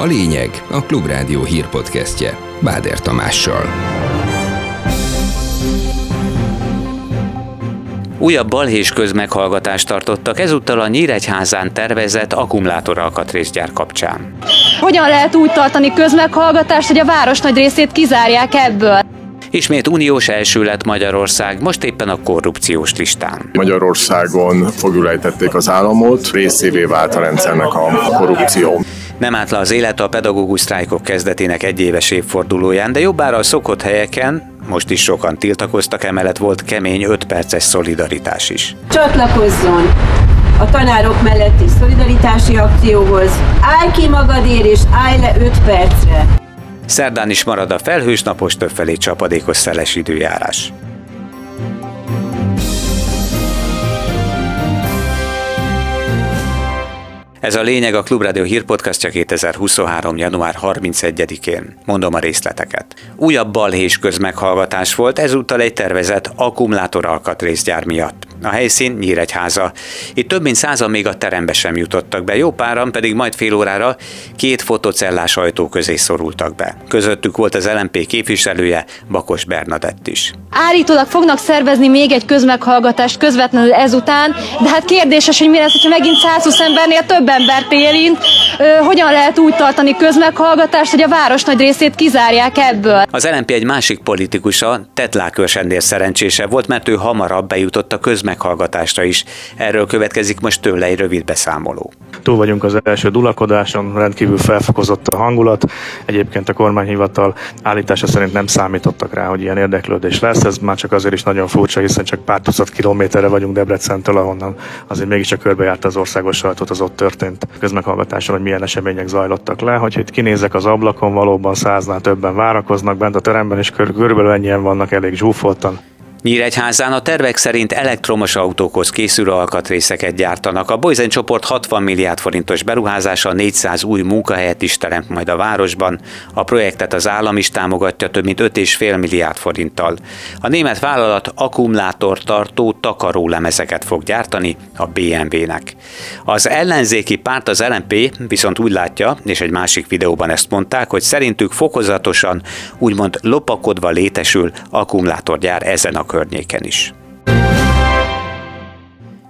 A lényeg a Klubrádió hírpodcastje Báder Tamással. Újabb balhés közmeghallgatást tartottak ezúttal a Nyíregyházán tervezett akkumulátoralkatrészgyár kapcsán. Hogyan lehet úgy tartani közmeghallgatást, hogy a város nagy részét kizárják ebből? Ismét uniós első lett Magyarország, most éppen a korrupciós listán. Magyarországon fogulejtették az államot, részévé vált a rendszernek a korrupció. Nem állt le az élet a pedagógus sztrájkok kezdetének egyéves évfordulóján, de jobbára a szokott helyeken, most is sokan tiltakoztak, emellett volt kemény 5 perces szolidaritás is. Csatlakozzon a tanárok melletti szolidaritási akcióhoz. Állj ki magadért és állj le 5 percre. Szerdán is marad a felhős napos többfelé csapadékos szeles időjárás. Ez a lényeg a Klubrádió hírpodcastja 2023. január 31-én. Mondom a részleteket. Újabb balhés közmeghallgatás volt, ezúttal egy tervezett akkumulátor alkatrészgyár miatt. A helyszín Nyíregyháza. Itt több mint százan még a terembe sem jutottak be, jó páran pedig majd fél órára két fotocellás ajtó közé szorultak be. Közöttük volt az LMP képviselője, Bakos Bernadett is. Állítólag fognak szervezni még egy közmeghallgatást közvetlenül ezután, de hát kérdéses, hogy mi lesz, ha megint 120 embernél több embert érint. Ö, hogyan lehet úgy tartani közmeghallgatást, hogy a város nagy részét kizárják ebből? Az LMP egy másik politikusa, Tetlák ennél szerencsése volt, mert ő hamarabb bejutott a közmeghallgatásra is. Erről következik most tőle egy rövid beszámoló. Túl vagyunk az első dulakodáson, rendkívül felfokozott a hangulat. Egyébként a kormányhivatal állítása szerint nem számítottak rá, hogy ilyen érdeklődés lesz. Ez már csak azért is nagyon furcsa, hiszen csak pár tucat kilométerre vagyunk Debrecentől, ahonnan azért mégiscsak körbejárta az országos sajtót az ott történt közmeghallgatáson, hogy milyen események zajlottak le. Hogy itt kinézek az ablakon, valóban száznál többen várakoznak bent a teremben, és körülbelül ennyien vannak elég zsúfoltan. Nyíregyházán a tervek szerint elektromos autókhoz készülő alkatrészeket gyártanak. A Boyzen csoport 60 milliárd forintos beruházása 400 új munkahelyet is teremt majd a városban. A projektet az állam is támogatja több mint 5,5 milliárd forinttal. A német vállalat akkumulátortartó takarólemezeket fog gyártani a BMW-nek. Az ellenzéki párt az LNP viszont úgy látja, és egy másik videóban ezt mondták, hogy szerintük fokozatosan, úgymond lopakodva létesül akkumulátorgyár ezen a környéken is.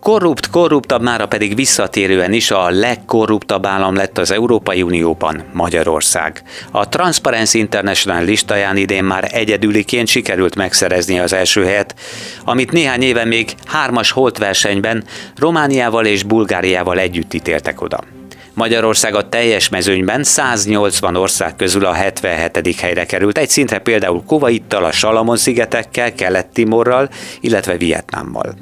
Korrupt, korruptabb, mára pedig visszatérően is a legkorruptabb állam lett az Európai Unióban, Magyarország. A Transparency International listáján idén már egyedüliként sikerült megszerezni az első helyet, amit néhány éve még hármas holt versenyben Romániával és Bulgáriával együtt ítéltek oda. Magyarország a teljes mezőnyben 180 ország közül a 77. helyre került, egy szintre például Kuwaittal, a Salamon-szigetekkel, Kelet-Timorral, illetve Vietnámmal.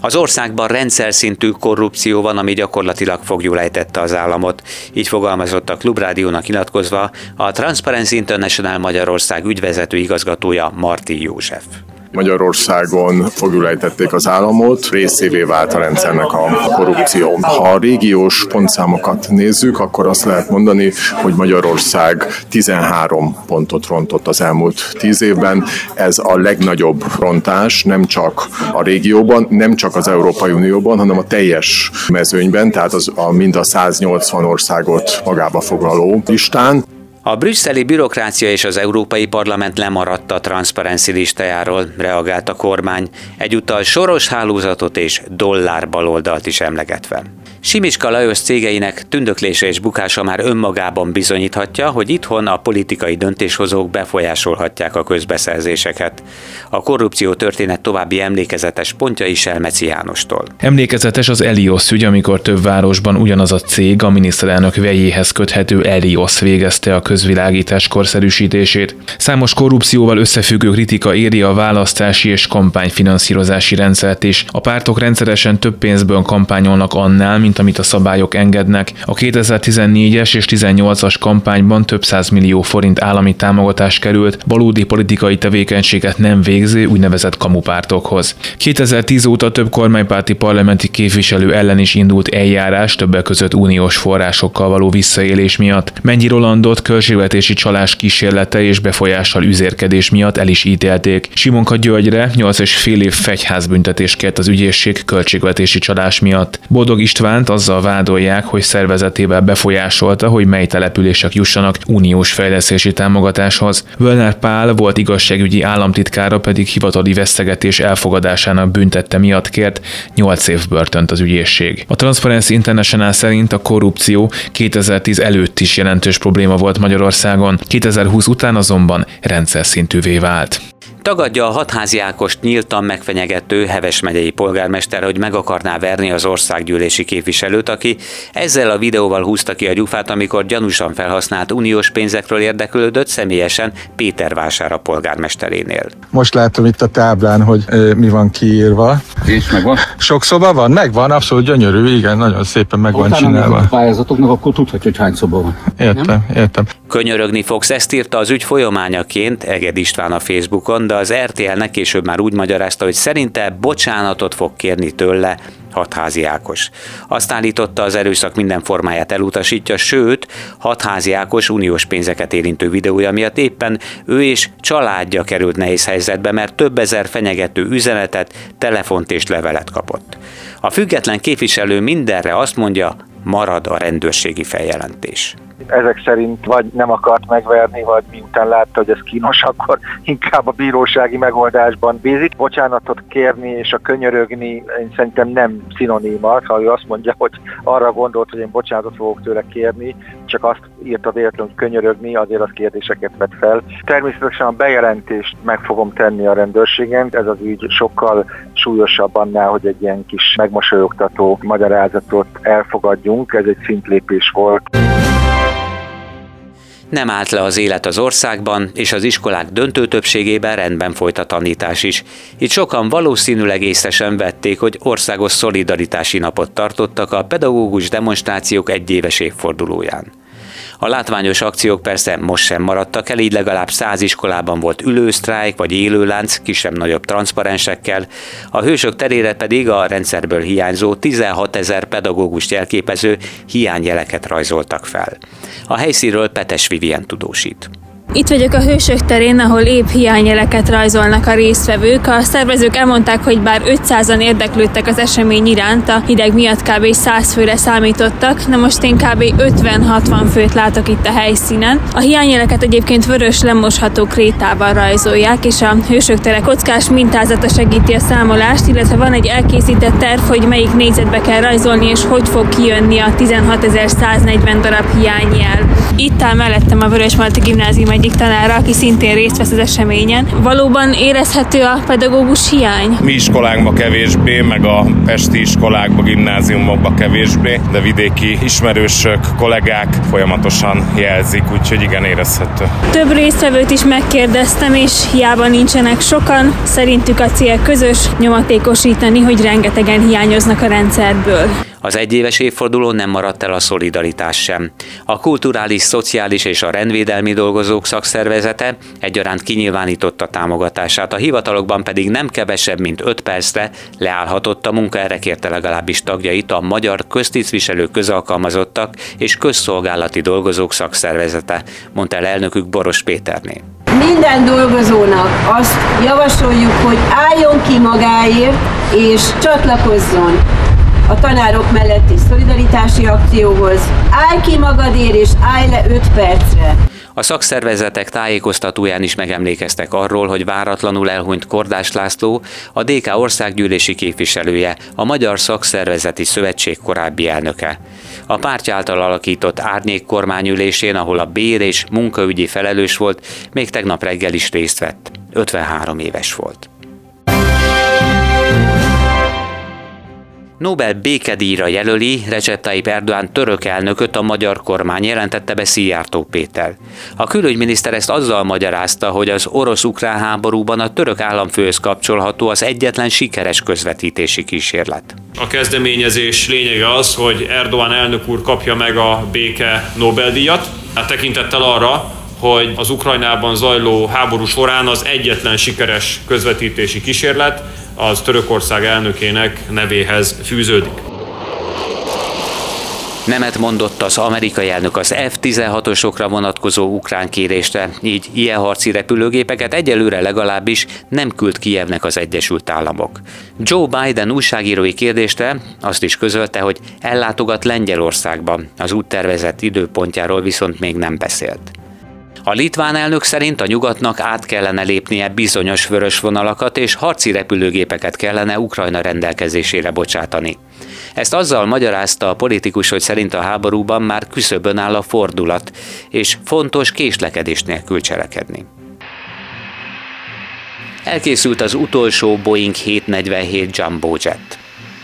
Az országban rendszer szintű korrupció van, ami gyakorlatilag ejtette az államot. Így fogalmazott a Klubrádiónak nyilatkozva a Transparency International Magyarország ügyvezető igazgatója Marti József. Magyarországon fogulejtették az államot, részévé vált a rendszernek a korrupció. Ha a régiós pontszámokat nézzük, akkor azt lehet mondani, hogy Magyarország 13 pontot rontott az elmúlt 10 évben. Ez a legnagyobb rontás nem csak a régióban, nem csak az Európai Unióban, hanem a teljes mezőnyben, tehát az a mind a 180 országot magába foglaló listán. A brüsszeli bürokrácia és az Európai Parlament lemaradt a transzparenci listájáról, reagált a kormány, egyúttal soros hálózatot és dollár baloldalt is emlegetve. Simicska Lajos cégeinek tündöklése és bukása már önmagában bizonyíthatja, hogy itthon a politikai döntéshozók befolyásolhatják a közbeszerzéseket. A korrupció történet további emlékezetes pontja is Elmeci Jánostól. Emlékezetes az Elios ügy, amikor több városban ugyanaz a cég a miniszterelnök vejéhez köthető Elios végezte a közvilágítás korszerűsítését. Számos korrupcióval összefüggő kritika éri a választási és kampányfinanszírozási rendszert is. A pártok rendszeresen több pénzből kampányolnak annál, mint amit a szabályok engednek. A 2014-es és 18-as kampányban több millió forint állami támogatás került valódi politikai tevékenységet nem végző úgynevezett kamupártokhoz. 2010 óta több kormánypárti parlamenti képviselő ellen is indult eljárás többek között uniós forrásokkal való visszaélés miatt. Mennyi Rolandot, költségvetési csalás kísérlete és befolyással üzérkedés miatt el is ítélték. Simonka Györgyre 8 és fél év fegyházbüntetés kért az ügyészség költségvetési csalás miatt. Boldog Istvánt azzal vádolják, hogy szervezetével befolyásolta, hogy mely települések jussanak uniós fejlesztési támogatáshoz. Völner Pál volt igazságügyi államtitkára pedig hivatali vesztegetés elfogadásának büntette miatt kért 8 év börtönt az ügyészség. A Transparency International szerint a korrupció 2010 előtt is jelentős probléma volt Magyarországon, 2020 után azonban rendszer szintűvé vált. Tagadja a hatházi Ákost nyíltan megfenyegető Heves megyei polgármester, hogy meg akarná verni az országgyűlési képviselőt, aki ezzel a videóval húzta ki a gyufát, amikor gyanúsan felhasznált uniós pénzekről érdeklődött személyesen Péter Vására polgármesterénél. Most látom itt a táblán, hogy e, mi van kiírva. És megvan? Sok szoba van? Megvan, abszolút gyönyörű, igen, nagyon szépen meg van csinálva. A pályázatoknak akkor tudhatja, hogy hány szoba van. Értem, nem? értem. Könyörögni fogsz, ezt írta az ügy folyamányaként Eged István a Facebookon, de az RTL-nek később már úgy magyarázta, hogy szerinte bocsánatot fog kérni tőle hatházi Ákos. Azt állította, az erőszak minden formáját elutasítja, sőt, hatházi Ákos uniós pénzeket érintő videója miatt éppen ő és családja került nehéz helyzetbe, mert több ezer fenyegető üzenetet, telefont és levelet kapott. A független képviselő mindenre azt mondja, marad a rendőrségi feljelentés ezek szerint vagy nem akart megverni, vagy miután látta, hogy ez kínos, akkor inkább a bírósági megoldásban bízik. Bocsánatot kérni és a könyörögni én szerintem nem szinoníma, ha ő azt mondja, hogy arra gondolt, hogy én bocsánatot fogok tőle kérni, csak azt írta véletlenül, hogy könyörögni, azért az kérdéseket vet fel. Természetesen a bejelentést meg fogom tenni a rendőrségen, ez az ügy sokkal súlyosabb annál, hogy egy ilyen kis megmosolyogtató magyarázatot elfogadjunk, ez egy szintlépés volt. Nem állt le az élet az országban, és az iskolák döntő többségében rendben folyt a tanítás is. Itt sokan valószínűleg észre sem vették, hogy országos szolidaritási napot tartottak a pedagógus demonstrációk egyéves évfordulóján. A látványos akciók persze most sem maradtak el, így legalább száz iskolában volt ülősztrájk vagy élőlánc, kisebb-nagyobb transzparensekkel, a hősök terére pedig a rendszerből hiányzó 16 ezer pedagógust jelképező hiányjeleket rajzoltak fel. A helyszínről Petes Vivien tudósít. Itt vagyok a Hősök terén, ahol épp hiányjeleket rajzolnak a résztvevők. A szervezők elmondták, hogy bár 500-an érdeklődtek az esemény iránt, a hideg miatt kb. 100 főre számítottak, de most én kb. 50-60 főt látok itt a helyszínen. A hiányjeleket egyébként vörös lemosható krétával rajzolják, és a Hősök tere kockás mintázata segíti a számolást, illetve van egy elkészített terv, hogy melyik négyzetbe kell rajzolni, és hogy fog kijönni a 16.140 darab hiányjel. Itt áll mellettem a Vörösmarty Gimnázium egyik tanára, aki szintén részt vesz az eseményen. Valóban érezhető a pedagógus hiány? Mi iskolánkban kevésbé, meg a pesti iskolákban, gimnáziumokban kevésbé, de vidéki ismerősök, kollégák folyamatosan jelzik, úgyhogy igen érezhető. Több résztvevőt is megkérdeztem, és hiába nincsenek sokan, szerintük a cél közös, nyomatékosítani, hogy rengetegen hiányoznak a rendszerből. Az egyéves évfordulón nem maradt el a szolidaritás sem. A kulturális, szociális és a rendvédelmi dolgozók szakszervezete egyaránt kinyilvánította támogatását, a hivatalokban pedig nem kevesebb, mint 5 percre leállhatott a munka, erre kérte legalábbis tagjait a Magyar Köztisztviselő Közalkalmazottak és Közszolgálati Dolgozók Szakszervezete, mondta el elnökük Boros Péterné. Minden dolgozónak azt javasoljuk, hogy álljon ki magáért és csatlakozzon a tanárok melletti szolidaritási akcióhoz. Állj ki magadért és állj le 5 percre! A szakszervezetek tájékoztatóján is megemlékeztek arról, hogy váratlanul elhunyt Kordás László, a DK országgyűlési képviselője, a Magyar Szakszervezeti Szövetség korábbi elnöke. A pártja által alakított árnyék kormányülésén, ahol a bér és munkaügyi felelős volt, még tegnap reggel is részt vett. 53 éves volt. Nobel békedíjra jelöli Recep Tayyip Erdoğan török elnököt a magyar kormány, jelentette be Szijjártó Péter. A külügyminiszter ezt azzal magyarázta, hogy az orosz-ukrán háborúban a török államfőhöz kapcsolható az egyetlen sikeres közvetítési kísérlet. A kezdeményezés lényege az, hogy Erdoğan elnök úr kapja meg a béke Nobel-díjat, hát tekintettel arra, hogy az Ukrajnában zajló háború során az egyetlen sikeres közvetítési kísérlet az Törökország elnökének nevéhez fűződik. Nemet mondott az amerikai elnök az F-16-osokra vonatkozó ukrán kérésre, így ilyen harci repülőgépeket egyelőre legalábbis nem küld Kijevnek az Egyesült Államok. Joe Biden újságírói kérdésre azt is közölte, hogy ellátogat Lengyelországba, az úttervezett időpontjáról viszont még nem beszélt. A litván elnök szerint a nyugatnak át kellene lépnie bizonyos vörös vonalakat és harci repülőgépeket kellene Ukrajna rendelkezésére bocsátani. Ezt azzal magyarázta a politikus, hogy szerint a háborúban már küszöbön áll a fordulat, és fontos késlekedés nélkül cselekedni. Elkészült az utolsó Boeing 747 Jumbo Jet.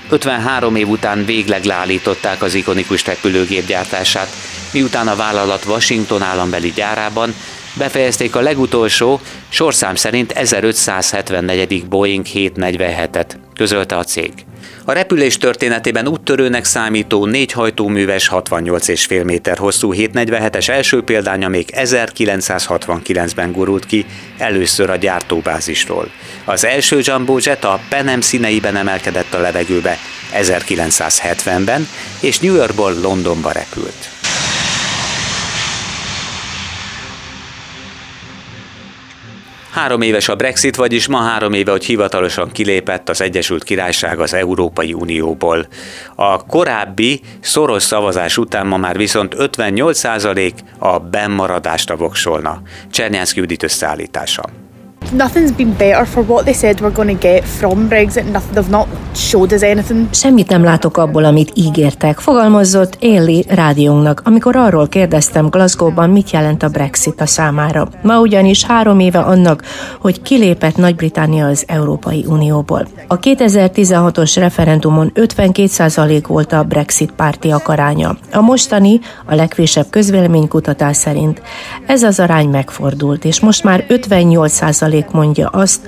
53 év után végleg leállították az ikonikus repülőgép gyártását, miután a vállalat Washington állambeli gyárában befejezték a legutolsó, sorszám szerint 1574. Boeing 747-et, közölte a cég. A repülés történetében úttörőnek számító négy hajtóműves 68,5 méter hosszú 747-es első példánya még 1969-ben gurult ki, először a gyártóbázisról. Az első Jumbo Jet a Penem színeiben emelkedett a levegőbe 1970-ben, és New Yorkból Londonba repült. Három éves a Brexit, vagyis ma három éve, hogy hivatalosan kilépett az Egyesült Királyság az Európai Unióból. A korábbi szoros szavazás után ma már viszont 58% a bennmaradást a voksolna. Csernyánszki Judit összeállítása nothing's been better for what they said we're going to get from Brexit. Nothing, they've not showed us anything. Semmit nem látok abból, amit ígértek, fogalmazott Éli rádiónknak, amikor arról kérdeztem Glasgow-ban, mit jelent a Brexit a számára. Ma ugyanis három éve annak, hogy kilépett Nagy-Britannia az Európai Unióból. A 2016-os referendumon 52% volt a Brexit párti akaránya. A mostani, a legfrissebb közvéleménykutatás szerint ez az arány megfordult, és most már 58% százalék mondja azt,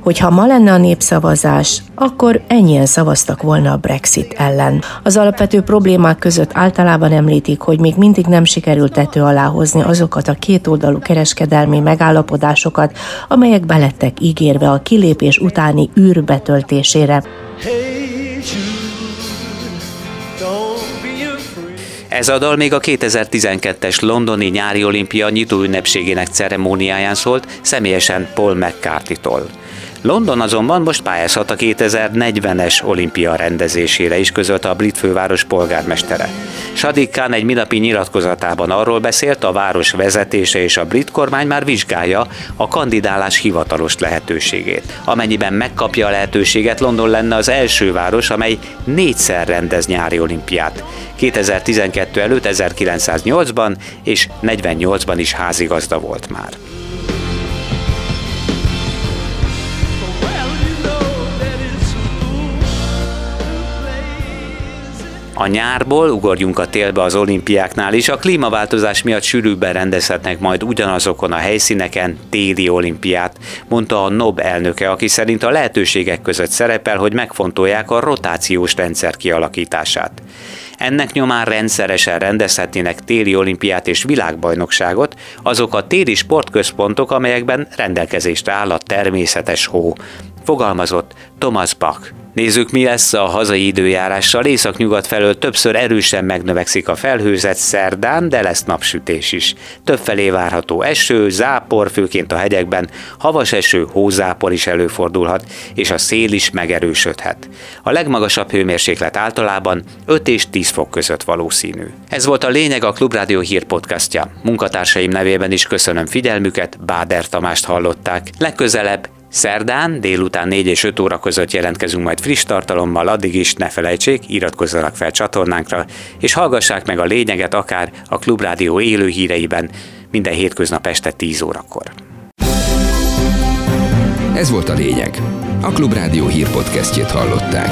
hogy ha ma lenne a népszavazás, akkor ennyien szavaztak volna a Brexit ellen. Az alapvető problémák között általában említik, hogy még mindig nem sikerült tető alá hozni azokat a kétoldalú kereskedelmi megállapodásokat, amelyek belettek ígérve a kilépés utáni űr betöltésére. Ez a dal még a 2012-es londoni nyári olimpia nyitó ünnepségének ceremóniáján szólt, személyesen Paul McCarthy-tól. London azonban most pályázhat a 2040-es olimpia rendezésére is, közölte a brit főváros polgármestere. Sadiq Khan egy minapi nyilatkozatában arról beszélt, a város vezetése és a brit kormány már vizsgálja a kandidálás hivatalos lehetőségét. Amennyiben megkapja a lehetőséget, London lenne az első város, amely négyszer rendez nyári olimpiát. 2012 előtt 1908-ban és 48-ban is házigazda volt már. A nyárból ugorjunk a télbe az olimpiáknál is. A klímaváltozás miatt sűrűbben rendezhetnek majd ugyanazokon a helyszíneken téli olimpiát, mondta a NOB elnöke, aki szerint a lehetőségek között szerepel, hogy megfontolják a rotációs rendszer kialakítását. Ennek nyomán rendszeresen rendezhetnének téli olimpiát és világbajnokságot azok a téli sportközpontok, amelyekben rendelkezésre áll a természetes hó, fogalmazott Thomas Bach. Nézzük, mi lesz a hazai időjárással. Észak-nyugat felől többször erősen megnövekszik a felhőzet szerdán, de lesz napsütés is. Többfelé várható eső, zápor, főként a hegyekben, havas eső, hózápor is előfordulhat, és a szél is megerősödhet. A legmagasabb hőmérséklet általában 5 és 10 fok között valószínű. Ez volt a lényeg a Klubrádió hírpodcastja. Munkatársaim nevében is köszönöm figyelmüket, Báder Tamást hallották. Legközelebb Szerdán délután 4 és 5 óra között jelentkezünk majd friss tartalommal, addig is ne felejtsék, iratkozzanak fel csatornánkra, és hallgassák meg a lényeget akár a Klubrádió élő híreiben minden hétköznap este 10 órakor. Ez volt a lényeg. A Klubrádió hírpodcastjét hallották.